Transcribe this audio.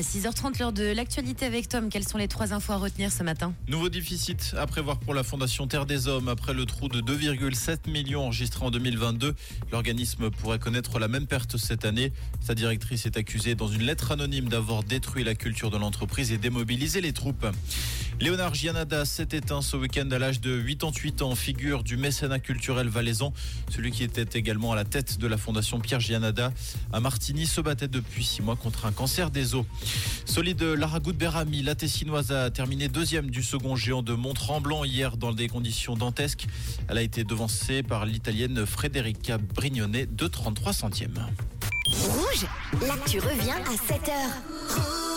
À 6h30, l'heure de l'actualité avec Tom, quelles sont les trois infos à retenir ce matin? Nouveau déficit à prévoir pour la Fondation Terre des Hommes après le trou de 2,7 millions enregistré en 2022. L'organisme pourrait connaître la même perte cette année. Sa directrice est accusée dans une lettre anonyme d'avoir détruit la culture de l'entreprise et démobilisé les troupes. Léonard Gianada s'est éteint ce week-end à l'âge de 88 ans, figure du mécénat culturel valaisan. Celui qui était également à la tête de la Fondation Pierre Gianada à Martigny se battait depuis six mois contre un cancer des os. Solide Laragout Berami, la Tessinoise a terminé deuxième du second géant de Mont-Tremblant hier dans des conditions dantesques. Elle a été devancée par l'italienne Frederica Brignone de 33 centièmes. Rouge, l'actu revient à 7h.